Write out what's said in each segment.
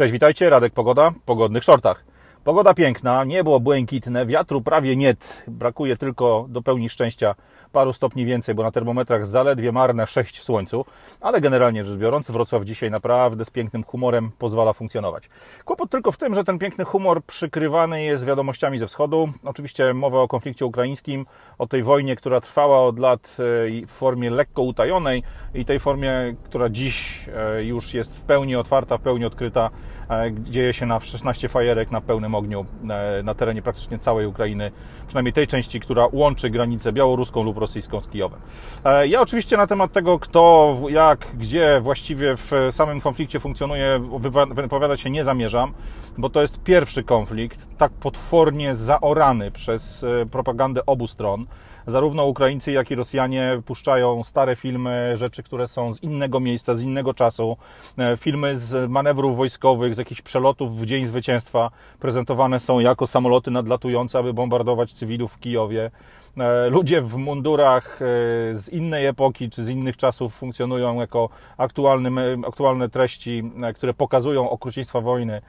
Cześć, witajcie, Radek Pogoda, pogodnych shortach. Pogoda piękna, niebo błękitne, wiatru prawie nie, brakuje tylko do pełni szczęścia paru stopni więcej, bo na termometrach zaledwie marne 6 w słońcu, ale generalnie rzecz biorąc, Wrocław dzisiaj naprawdę z pięknym humorem pozwala funkcjonować. Kłopot tylko w tym, że ten piękny humor przykrywany jest wiadomościami ze wschodu. Oczywiście mowa o konflikcie ukraińskim, o tej wojnie, która trwała od lat e, w formie lekko utajonej i tej formie, która dziś e, już jest w pełni otwarta, w pełni odkryta. E, dzieje się na 16 fajerek na pełnym ogniu na terenie praktycznie całej Ukrainy, przynajmniej tej części, która łączy granicę białoruską lub rosyjską z Kijowem. E, ja oczywiście na temat tego, kto, jak, gdzie właściwie w samym konflikcie funkcjonuje, wypowiadać się nie zamierzam, bo to jest pierwszy konflikt tak potwornie zaorany przez e, propagandę obu stron zarówno Ukraińcy, jak i Rosjanie puszczają stare filmy, rzeczy, które są z innego miejsca, z innego czasu, e, filmy z manewrów wojskowych, z jakichś przelotów w Dzień Zwycięstwa prezentowane są jako samoloty nadlatujące, aby bombardować cywilów w Kijowie. E, ludzie w mundurach e, z innej epoki czy z innych czasów funkcjonują jako aktualne treści, które pokazują okrucieństwa wojny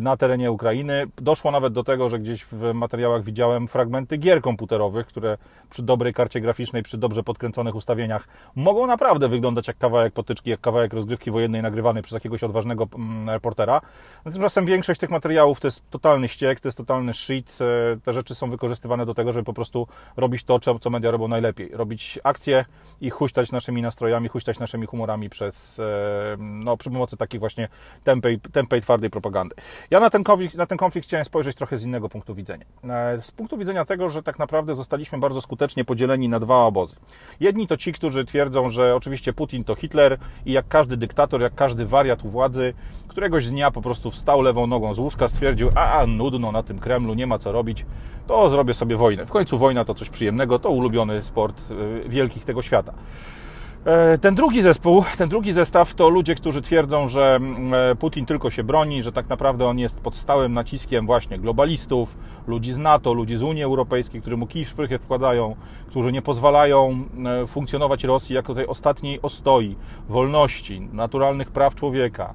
na terenie Ukrainy. Doszło nawet do tego, że gdzieś w materiałach widziałem fragmenty gier komputerowych, które przy dobrej karcie graficznej, przy dobrze podkręconych ustawieniach mogą naprawdę wyglądać jak kawałek potyczki, jak kawałek rozgrywki wojennej nagrywany przez jakiegoś odważnego mm, reportera. Tymczasem większość tych materiałów to jest totalny ściek, to jest totalny shit. E, te rzeczy są wykorzystywane do tego, żeby po prostu robić to, co media robią najlepiej. Robić akcje i huśtać naszymi nastrojami, huśtać naszymi humorami przez, e, no, przy pomocy takich właśnie tępej, tępej twardej propagandy. Ja na ten, konflikt, na ten konflikt chciałem spojrzeć trochę z innego punktu widzenia. E, z punktu widzenia tego, że tak naprawdę zostaliśmy bardzo skutecznie podzieleni na dwa obozy. Jedni to ci, którzy twierdzą, że oczywiście Putin to Hitler i jak każdy dyktator, jak każdy wariat u władzy, któregoś dnia po prostu wstał lewą nogą z łóżka, stwierdził, a, a nudno na tym Kremlu, nie ma co robić, to zrobię sobie wojnę. W końcu wojna to coś przyjemnego, to ulubiony sport e, wielkich tego świata. E, ten drugi zespół, ten drugi zestaw to ludzie, którzy twierdzą, że mm, e, Putin tylko się broni, że tak naprawdę on jest pod stałym naciskiem właśnie globalistów, ludzi z NATO, ludzi z Unii Europejskiej, którzy mu kij w szprychy wkładają, którzy nie pozwalają e, funkcjonować Rosji jako tej ostatniej ostoi wolności, naturalnych praw człowieka,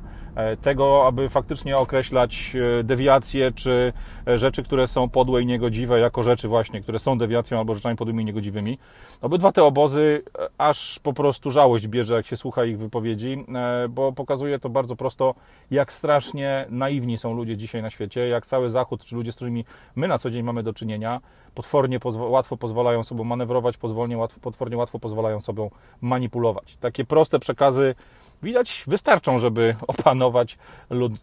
tego, aby faktycznie określać e, dewiacje czy e, rzeczy, które są podłe i niegodziwe, jako rzeczy właśnie, które są dewiacją albo rzeczami podłymi i niegodziwymi. Obydwa te obozy aż po prostu żałość bierze, jak się słucha ich wypowiedzi, bo pokazuje to bardzo prosto, jak strasznie naiwni są ludzie dzisiaj na świecie, jak cały Zachód, czy ludzie, z którymi my na co dzień mamy do czynienia, potwornie łatwo pozwalają sobie manewrować, potwornie łatwo, potwornie łatwo pozwalają sobie manipulować. Takie proste przekazy widać wystarczą, żeby opanować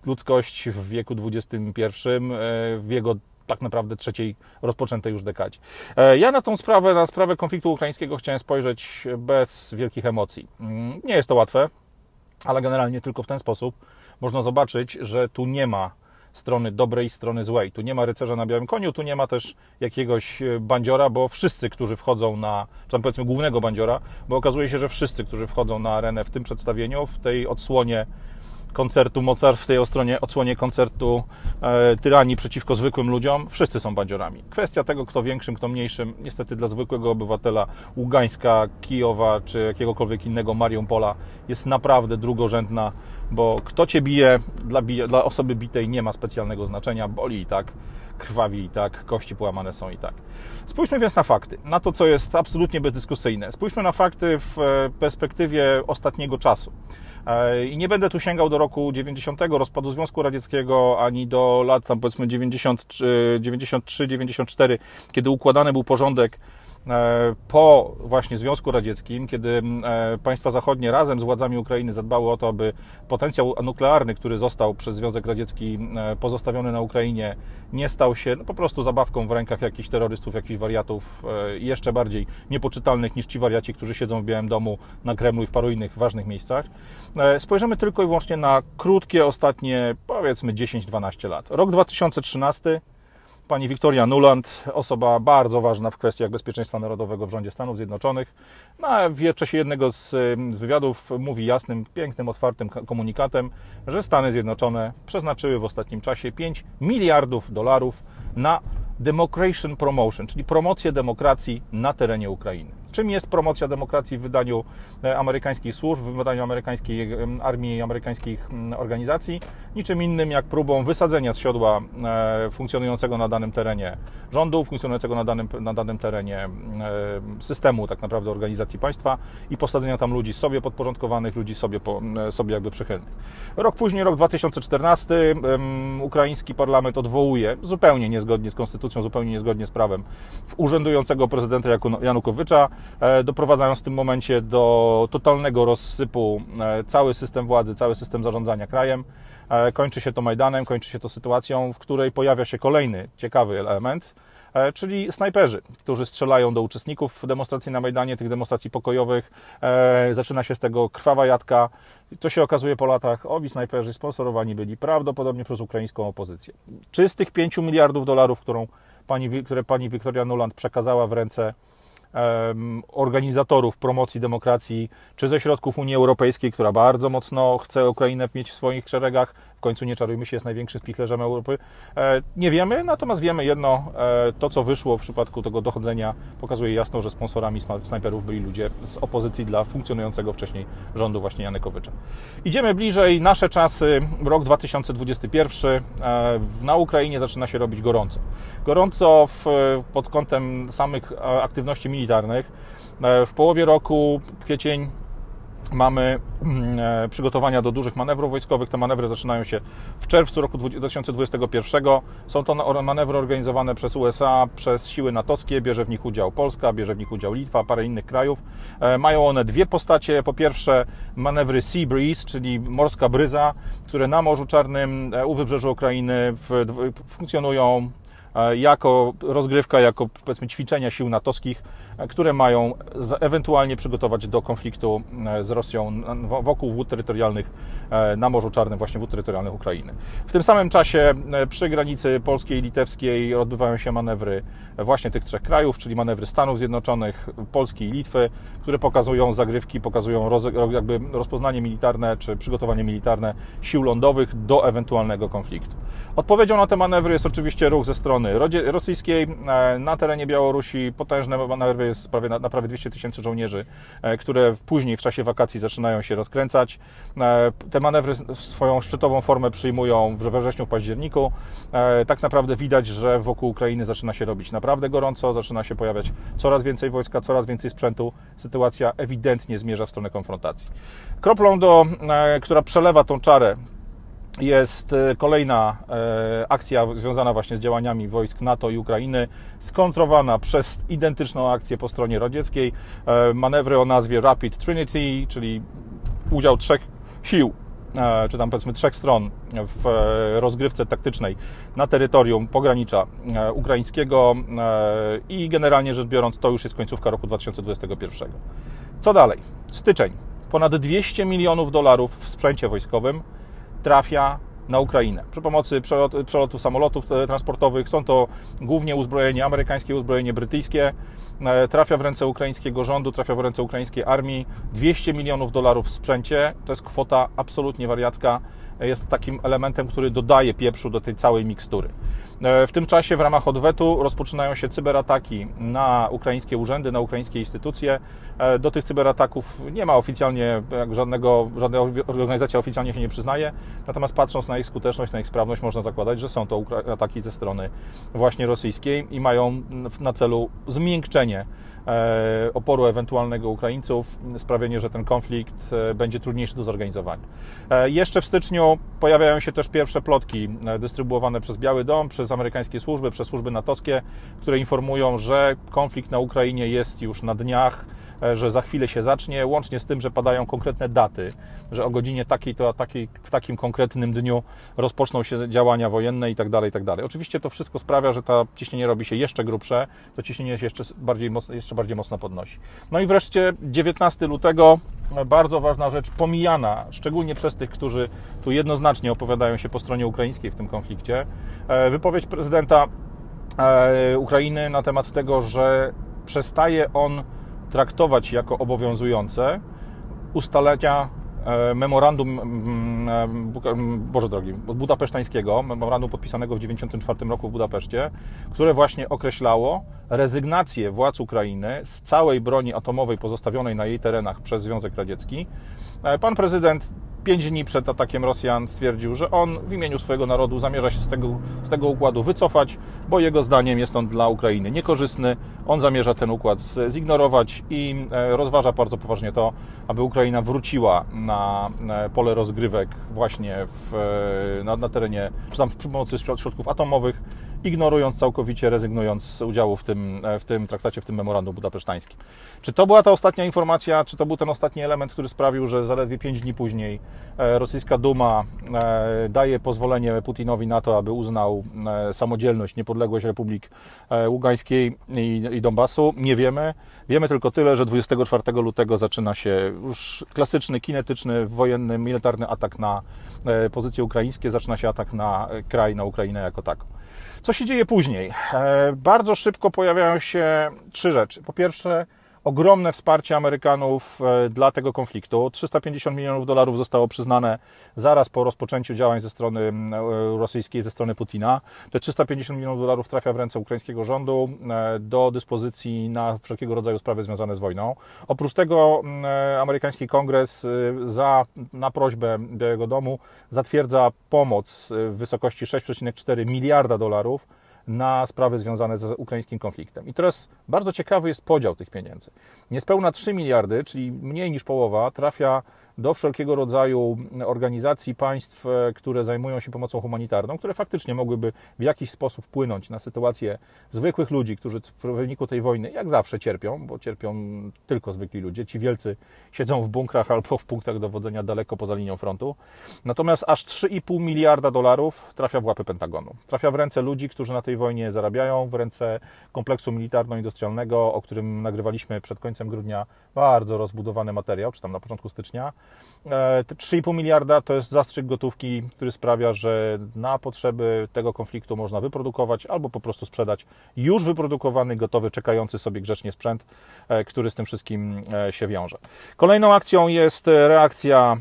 ludzkość w wieku XXI, e, w jego tak naprawdę trzeciej rozpoczętej już dekadzie. E, ja na tą sprawę, na sprawę konfliktu ukraińskiego chciałem spojrzeć bez wielkich emocji. Mm, nie jest to łatwe, ale generalnie tylko w ten sposób można zobaczyć, że tu nie ma strony dobrej, strony złej. Tu nie ma rycerza na białym koniu, tu nie ma też jakiegoś e, bandziora, bo wszyscy, którzy wchodzą na, czy tam powiedzmy głównego bandziora, bo okazuje się, że wszyscy, którzy wchodzą na arenę w tym przedstawieniu, w tej odsłonie koncertu Mozart, w tej ostronie, odsłonie koncertu e, tyranii przeciwko zwykłym ludziom, wszyscy są bandziorami. Kwestia tego, kto większym, kto mniejszym, niestety dla zwykłego obywatela Ługańska, Kijowa czy jakiegokolwiek innego Mariupola jest naprawdę drugorzędna bo kto cię bije, dla, bije, dla osoby bitej nie ma specjalnego znaczenia, boli i tak, krwawi i tak, kości połamane są i tak. Spójrzmy więc na fakty, na to, co jest absolutnie bezdyskusyjne. Spójrzmy na fakty w e, perspektywie ostatniego czasu. E, I nie będę tu sięgał do roku 90, rozpadu Związku Radzieckiego, ani do lat tam powiedzmy 93-94, kiedy układany był porządek E, po właśnie Związku Radzieckim, kiedy e, państwa zachodnie razem z władzami Ukrainy zadbały o to, aby potencjał nuklearny, który został przez Związek Radziecki e, pozostawiony na Ukrainie, nie stał się no, po prostu zabawką w rękach jakichś terrorystów, jakichś wariatów jeszcze bardziej niepoczytalnych niż ci wariaci, którzy siedzą w Białym Domu, na Kremlu i w paru innych ważnych miejscach. Spojrzymy tylko i wyłącznie na krótkie ostatnie, powiedzmy 10-12 lat. Rok 2013 pani Wiktoria Nuland, osoba bardzo ważna w kwestiach bezpieczeństwa narodowego w rządzie Stanów Zjednoczonych. No, w czasie jednego z, z wywiadów mówi jasnym, pięknym, otwartym komunikatem, że Stany Zjednoczone przeznaczyły w ostatnim czasie 5 miliardów dolarów na Democration Promotion, czyli promocję demokracji na terenie Ukrainy. Czym jest promocja demokracji w wydaniu e, amerykańskich służb, w wydaniu amerykańskiej armii i amerykańskich organizacji? Niczym innym jak próbą wysadzenia z siodła e, funkcjonującego na danym terenie rządu, funkcjonującego na danym, na danym terenie systemu tak naprawdę organizacji państwa i posadzenia tam ludzi sobie podporządkowanych, ludzi sobie, sobie jakby przychylnych. Rok później, rok 2014, ukraiński parlament odwołuje zupełnie niezgodnie z konstytucją, zupełnie niezgodnie z prawem urzędującego prezydenta Janukowycza, e, doprowadzając w tym momencie do totalnego rozsypu e, cały system władzy, cały system zarządzania krajem. E, kończy się to Majdanem, kończy się to sytuacją, w której pojawia się kolejny ciekawy element, czyli snajperzy, którzy strzelają do uczestników demonstracji na Majdanie, tych demonstracji pokojowych. Zaczyna się z tego krwawa jadka. Co się okazuje po latach, owi snajperzy sponsorowani byli prawdopodobnie przez ukraińską opozycję. Czy z tych 5 miliardów dolarów, którą pani, które pani Wiktoria Nuland przekazała w ręce organizatorów promocji demokracji, czy ze środków Unii Europejskiej, która bardzo mocno chce Ukrainę mieć w swoich szeregach, końcu nie czarujmy się, jest największym spichlerzem Europy. E, nie wiemy, natomiast wiemy jedno, e, to co wyszło w przypadku tego dochodzenia pokazuje jasno, że sponsorami snajperów byli ludzie z opozycji dla funkcjonującego wcześniej rządu właśnie Janykowycza. Idziemy bliżej, nasze czasy, rok 2021, e, na Ukrainie zaczyna się robić gorąco. Gorąco w, pod kątem samych aktywności militarnych. W połowie roku, kwiecień, mamy mm, e, przygotowania do dużych manewrów wojskowych. Te manewry zaczynają się w czerwcu roku 2021. Są to manewry organizowane przez USA, przez siły natowskie. Bierze w nich udział Polska, bierze w nich udział Litwa, parę innych krajów. E, mają one dwie postacie. Po pierwsze manewry Sea Breeze, czyli morska bryza, które na Morzu Czarnym e, u wybrzeżu Ukrainy funkcjonują jako rozgrywka, jako powiedzmy ćwiczenia sił natowskich które mają ewentualnie przygotować do konfliktu e, z Rosją wokół wód terytorialnych e, na Morzu Czarnym, właśnie wód terytorialnych Ukrainy. W tym samym czasie e, przy granicy polskiej i litewskiej odbywają się manewry właśnie tych trzech krajów, czyli manewry Stanów Zjednoczonych, Polski i Litwy, które pokazują zagrywki, pokazują jakby rozpoznanie militarne czy przygotowanie militarne sił lądowych do ewentualnego konfliktu. Odpowiedzią na te manewry jest oczywiście ruch ze strony rosyjskiej na terenie Białorusi, potężne manewry jest prawie, na, na prawie 200 tysięcy żołnierzy, e, które później w czasie wakacji zaczynają się rozkręcać. E, te manewry swoją szczytową formę przyjmują we wrześniu, w październiku. E, tak naprawdę widać, że wokół Ukrainy zaczyna się robić naprawdę gorąco, zaczyna się pojawiać coraz więcej wojska, coraz więcej sprzętu. Sytuacja ewidentnie zmierza w stronę konfrontacji. Kroplą, do, która przelewa tą czarę jest e, kolejna e, akcja związana właśnie z działaniami wojsk NATO i Ukrainy, skontrowana przez identyczną akcję po stronie radzieckiej. E, manewry o nazwie Rapid Trinity, czyli udział trzech sił, czy tam powiedzmy trzech stron w rozgrywce taktycznej na terytorium pogranicza ukraińskiego i generalnie rzecz biorąc to już jest końcówka roku 2021. Co dalej? Styczeń. Ponad 200 milionów dolarów w sprzęcie wojskowym trafia na Ukrainę. Przy pomocy przelotu, samolotów e, transportowych są to głównie uzbrojenie amerykańskie, uzbrojenie brytyjskie. E, trafia w ręce ukraińskiego rządu, trafia w ręce ukraińskiej armii. 200 milionów dolarów w sprzęcie to jest kwota absolutnie wariacka. E, jest takim elementem, który dodaje pieprzu do tej całej mikstury. E, w tym czasie w ramach odwetu rozpoczynają się cyberataki na ukraińskie urzędy, na ukraińskie instytucje. E, do tych cyberataków nie ma oficjalnie żadnego, żadna organizacja oficjalnie się nie przyznaje, natomiast patrząc na ich skuteczność, na ich sprawność, można zakładać, że są to ataki ze strony właśnie rosyjskiej i mają na celu zmiękczenie oporu ewentualnego Ukraińców, sprawienie, że ten konflikt e, będzie trudniejszy do zorganizowania. E, jeszcze w styczniu pojawiają się też pierwsze plotki dystrybuowane przez Biały Dom, przez amerykańskie służby, przez służby natowskie, które informują, że konflikt na Ukrainie jest już na dniach, E, że za chwilę się zacznie, łącznie z tym, że padają konkretne daty, że o godzinie takiej to takiej, w takim konkretnym dniu rozpoczną się działania wojenne i tak dalej, i tak dalej. Oczywiście to wszystko sprawia, że to ciśnienie robi się jeszcze grubsze, to ciśnienie się jeszcze bardziej, mocno, jeszcze bardziej mocno podnosi. No i wreszcie 19 lutego, bardzo ważna rzecz, pomijana, szczególnie przez tych, którzy tu jednoznacznie opowiadają się po stronie ukraińskiej w tym konflikcie, e, wypowiedź prezydenta e, Ukrainy na temat tego, że przestaje on traktować jako obowiązujące ustalenia memorandum, Boże drogi, budapesztańskiego, memorandum podpisanego w 1994 roku w Budapeszcie, które właśnie określało rezygnację władz Ukrainy z całej broni atomowej pozostawionej na jej terenach przez Związek Radziecki. Pan prezydent pięć dni przed atakiem Rosjan stwierdził, że on w imieniu swojego narodu zamierza się z tego, z tego układu wycofać, bo jego zdaniem jest on dla Ukrainy niekorzystny. On zamierza ten układ zignorować i e, rozważa bardzo poważnie to, aby Ukraina wróciła na e, pole rozgrywek właśnie w, e, na, na terenie, tam przy pomocy środków atomowych, ignorując całkowicie, rezygnując z udziału w tym, w tym traktacie, w tym memorandum budapesztańskim. Czy to była ta ostatnia informacja, czy to był ten ostatni element, który sprawił, że zaledwie 5 dni później e, rosyjska Duma e, daje pozwolenie Putinowi na to, aby uznał e, samodzielność, niepodległość Republik Ługańskiej i, i Donbasu? Nie wiemy. Wiemy tylko tyle, że 24 lutego zaczyna się już klasyczny, kinetyczny, wojenny, militarny atak na pozycje ukraińskie, zaczyna się atak na kraj, na Ukrainę jako taką. Co się dzieje później? Bardzo szybko pojawiają się trzy rzeczy. Po pierwsze, ogromne wsparcie Amerykanów e, dla tego konfliktu. 350 milionów dolarów zostało przyznane zaraz po rozpoczęciu działań ze strony e, rosyjskiej, ze strony Putina. Te 350 milionów dolarów trafia w ręce ukraińskiego rządu e, do dyspozycji na wszelkiego rodzaju sprawy związane z wojną. Oprócz tego amerykański kongres za, na prośbę Białego Domu zatwierdza pomoc w wysokości 6,4 miliarda dolarów na sprawy związane z ukraińskim konfliktem. I teraz bardzo ciekawy jest podział tych pieniędzy. Niespełna 3 miliardy, czyli mniej niż połowa, trafia do wszelkiego rodzaju organizacji, państw, e, które zajmują się pomocą humanitarną, które faktycznie mogłyby w jakiś sposób wpłynąć na sytuację zwykłych ludzi, którzy w wyniku tej wojny, jak zawsze, cierpią, bo cierpią tylko zwykli ludzie. Ci wielcy siedzą w bunkrach albo w punktach dowodzenia daleko poza linią frontu. Natomiast aż 3,5 miliarda dolarów trafia w łapy Pentagonu. Trafia w ręce ludzi, którzy na tej wojnie zarabiają, w ręce kompleksu militarno-industrialnego, o którym nagrywaliśmy przed końcem grudnia bardzo rozbudowany materiał, czy tam na początku stycznia. 3,5 e, miliarda to jest zastrzyk gotówki, który sprawia, że na potrzeby tego konfliktu można wyprodukować albo po prostu sprzedać już wyprodukowany, gotowy, czekający sobie grzecznie sprzęt, e, który z tym wszystkim e, się wiąże. Kolejną akcją jest reakcja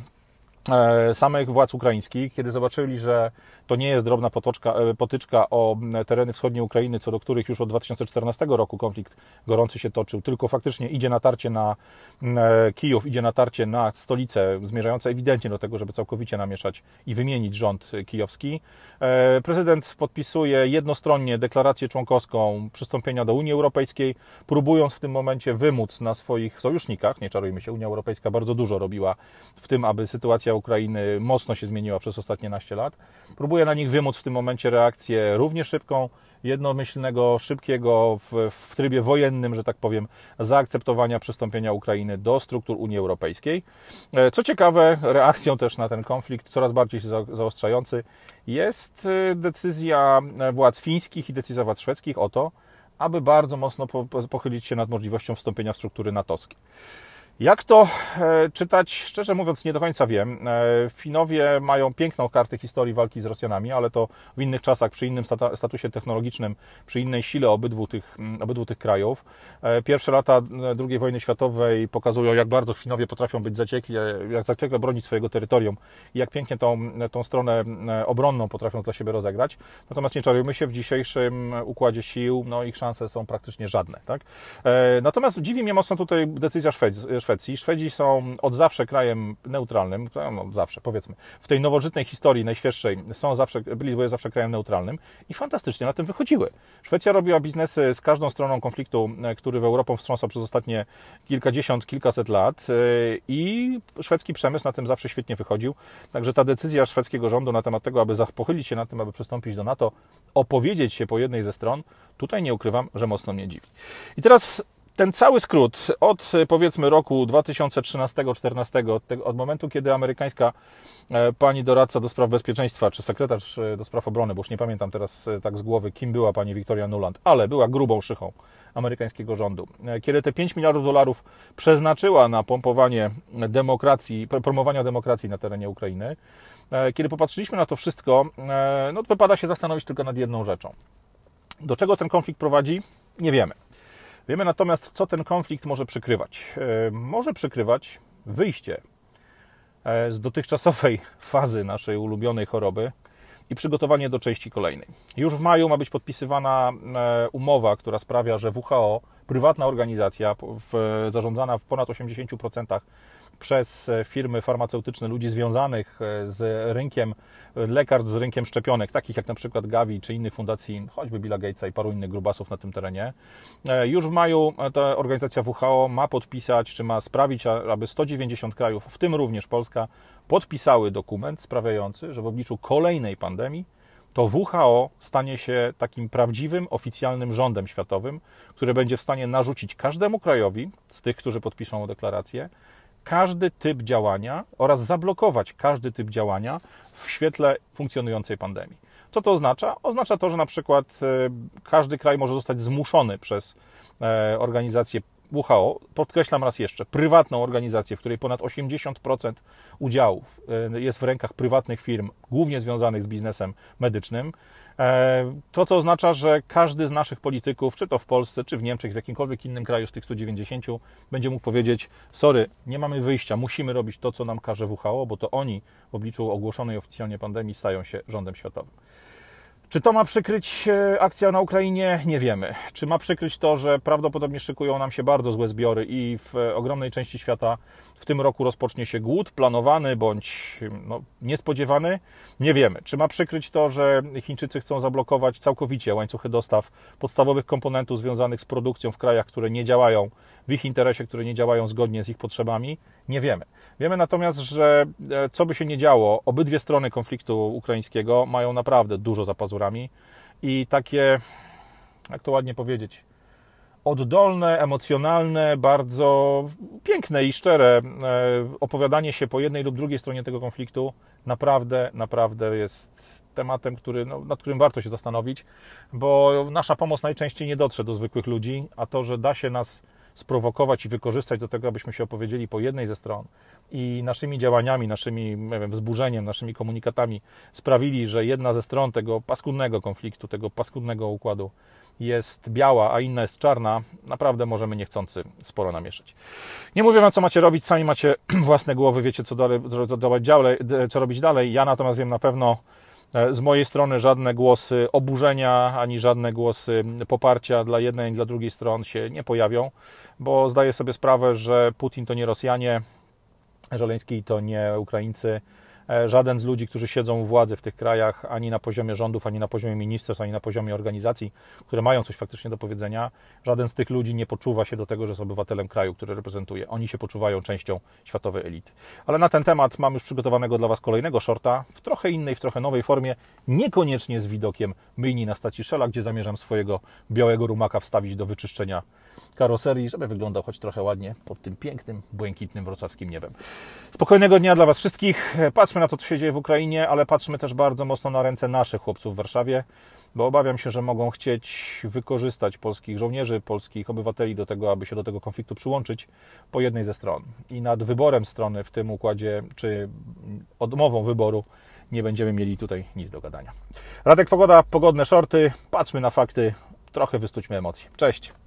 samych władz ukraińskich, kiedy zobaczyli, że to nie jest drobna potoczka, e, potyczka o tereny wschodniej Ukrainy, co do których już od 2014 roku konflikt gorący się toczył, tylko faktycznie idzie natarcie na e, Kijów, idzie natarcie na stolicę, zmierzające ewidentnie do tego, żeby całkowicie namieszać i wymienić rząd kijowski. E, prezydent podpisuje jednostronnie deklarację członkowską przystąpienia do Unii Europejskiej, próbując w tym momencie wymóc na swoich sojusznikach, nie czarujmy się, Unia Europejska bardzo dużo robiła w tym, aby sytuacja Ukrainy mocno się zmieniła przez ostatnie naście lat. Próbuje na nich wymóc w tym momencie reakcję równie szybką, jednomyślnego, szybkiego, w, w trybie wojennym, że tak powiem, zaakceptowania przystąpienia Ukrainy do struktur Unii Europejskiej. E, co ciekawe, reakcją też na ten konflikt, coraz bardziej się zaostrzający, jest e, decyzja władz fińskich i decyzja władz szwedzkich o to, aby bardzo mocno pochylić się nad możliwością wstąpienia w struktury natowskie. Jak to e, czytać? Szczerze mówiąc, nie do końca wiem. E, Finowie mają piękną kartę historii walki z Rosjanami, ale to w innych czasach, przy innym statusie technologicznym, przy innej sile obydwu tych, obydwu tych krajów. E, pierwsze lata II wojny światowej pokazują, jak bardzo Finowie potrafią być zaciekli, jak zaciekle bronić swojego terytorium i jak pięknie tą, tą stronę obronną potrafią dla siebie rozegrać. Natomiast nie czarujmy się, w dzisiejszym układzie sił no, ich szanse są praktycznie żadne. Tak? Natomiast dziwi mnie mocno tutaj decyzja Szwecji Szwecji. Szwedzi są od zawsze krajem neutralnym, no, od zawsze powiedzmy, w tej nowożytnej historii najświeższej są zawsze, byli zawsze krajem neutralnym i fantastycznie na tym wychodziły. Szwecja robiła biznesy z każdą stroną konfliktu, e, który w Europą wstrząsał przez ostatnie kilkadziesiąt, kilkaset lat e, i szwedzki przemysł na tym zawsze świetnie wychodził. Także ta decyzja szwedzkiego rządu na temat tego, aby pochylić się na tym, aby przystąpić do NATO, opowiedzieć się po jednej ze stron, tutaj nie ukrywam, że mocno mnie dziwi. I teraz ten cały skrót od powiedzmy roku 2013-2014, od, od, momentu, kiedy amerykańska e, pani doradca do spraw bezpieczeństwa, czy sekretarz e, do spraw obrony, bo już nie pamiętam teraz e, tak z głowy, kim była pani Victoria Nuland, ale była grubą szychą amerykańskiego rządu. Kiedy te 5 miliardów dolarów przeznaczyła na pompowanie demokracji, promowania demokracji na terenie Ukrainy, kiedy popatrzyliśmy na to wszystko, no wypada się zastanowić tylko nad jedną rzeczą. Do czego ten konflikt prowadzi? Nie wiemy. Wiemy natomiast, co ten konflikt może przykrywać. E, może przykrywać wyjście e, z dotychczasowej fazy naszej ulubionej choroby i przygotowanie do części kolejnej. Już w maju ma być podpisywana e, umowa, która sprawia, że WHO, prywatna organizacja zarządzana w ponad 80% przez e, firmy farmaceutyczne, ludzi związanych e, z rynkiem lekarstw, z rynkiem szczepionek, takich jak na przykład Gavi czy innych fundacji, choćby Billa Gatesa i paru innych grubasów na tym terenie. E, już w maju ta organizacja WHO ma podpisać, czy ma sprawić, aby 190 krajów, w tym również Polska, podpisały dokument sprawiający, że w obliczu kolejnej pandemii to WHO stanie się takim prawdziwym, oficjalnym rządem światowym, który będzie w stanie narzucić każdemu krajowi z tych, którzy podpiszą deklarację, każdy typ działania oraz zablokować każdy typ działania w świetle funkcjonującej pandemii. Co to oznacza? Oznacza to, że na przykład e, każdy kraj może zostać zmuszony przez e, organizację WHO, podkreślam raz jeszcze, prywatną organizację, w której ponad 80% udziałów e, jest w rękach prywatnych firm, głównie związanych z biznesem medycznym, E, to, co oznacza, że każdy z naszych polityków, czy to w Polsce, czy w Niemczech, w jakimkolwiek innym kraju z tych 190, będzie mógł powiedzieć: Sorry, nie mamy wyjścia, musimy robić to, co nam każe WHO, bo to oni w obliczu ogłoszonej oficjalnie pandemii stają się rządem światowym. Czy to ma przykryć e, akcja na Ukrainie? Nie wiemy. Czy ma przykryć to, że prawdopodobnie szykują nam się bardzo złe zbiory i w e, ogromnej części świata w tym roku rozpocznie się głód, planowany bądź no, niespodziewany? Nie wiemy. Czy ma przykryć to, że Chińczycy chcą zablokować całkowicie łańcuchy dostaw podstawowych komponentów związanych z produkcją w krajach, które nie działają w ich interesie, które nie działają zgodnie z ich potrzebami? Nie wiemy. Wiemy natomiast, że e, co by się nie działo, obydwie strony konfliktu ukraińskiego mają naprawdę dużo za pazurami i takie, jak to ładnie powiedzieć, oddolne, emocjonalne, bardzo piękne i szczere e, opowiadanie się po jednej lub drugiej stronie tego konfliktu naprawdę, naprawdę jest tematem, który, no, nad którym warto się zastanowić, bo nasza pomoc najczęściej nie dotrze do zwykłych ludzi, a to, że da się nas sprowokować i wykorzystać do tego, abyśmy się opowiedzieli po jednej ze stron i naszymi działaniami, naszymi wiem, wzburzeniem, naszymi komunikatami sprawili, że jedna ze stron tego paskudnego konfliktu, tego paskudnego układu jest biała, a inna jest czarna, naprawdę możemy niechcący sporo namieszać. Nie mówię Wam, co macie robić, sami macie własne głowy, wiecie, co, dalej, co, dalej, co robić dalej. Ja natomiast wiem na pewno, z mojej strony żadne głosy oburzenia, ani żadne głosy poparcia dla jednej ani dla drugiej stron się nie pojawią, bo zdaję sobie sprawę, że Putin to nie Rosjanie, Żeleński to nie Ukraińcy, E, żaden z ludzi, którzy siedzą u władzy w tych krajach, ani na poziomie rządów, ani na poziomie ministerstw, ani na poziomie organizacji, które mają coś faktycznie do powiedzenia, żaden z tych ludzi nie poczuwa się do tego, że jest obywatelem kraju, który reprezentuje. Oni się poczuwają częścią światowej elity. Ale na ten temat mam już przygotowanego dla Was kolejnego shorta w trochę innej, w trochę nowej formie, niekoniecznie z widokiem myjni na stacji Shella, gdzie zamierzam swojego białego rumaka wstawić do wyczyszczenia karoserii, żeby wyglądał choć trochę ładnie pod tym pięknym, błękitnym wrocławskim niebem. Spokojnego dnia dla Was wszystkich. Patrzmy na to, co się dzieje w Ukrainie, ale patrzmy też bardzo mocno na ręce naszych chłopców w Warszawie, bo obawiam się, że mogą chcieć wykorzystać polskich żołnierzy, polskich obywateli do tego, aby się do tego konfliktu przyłączyć po jednej ze stron. I nad wyborem strony w tym układzie, czy odmową wyboru, nie będziemy mieli tutaj nic do gadania. Radek Pogoda, pogodne shorty, patrzmy na fakty, trochę wystućmy emocje. Cześć!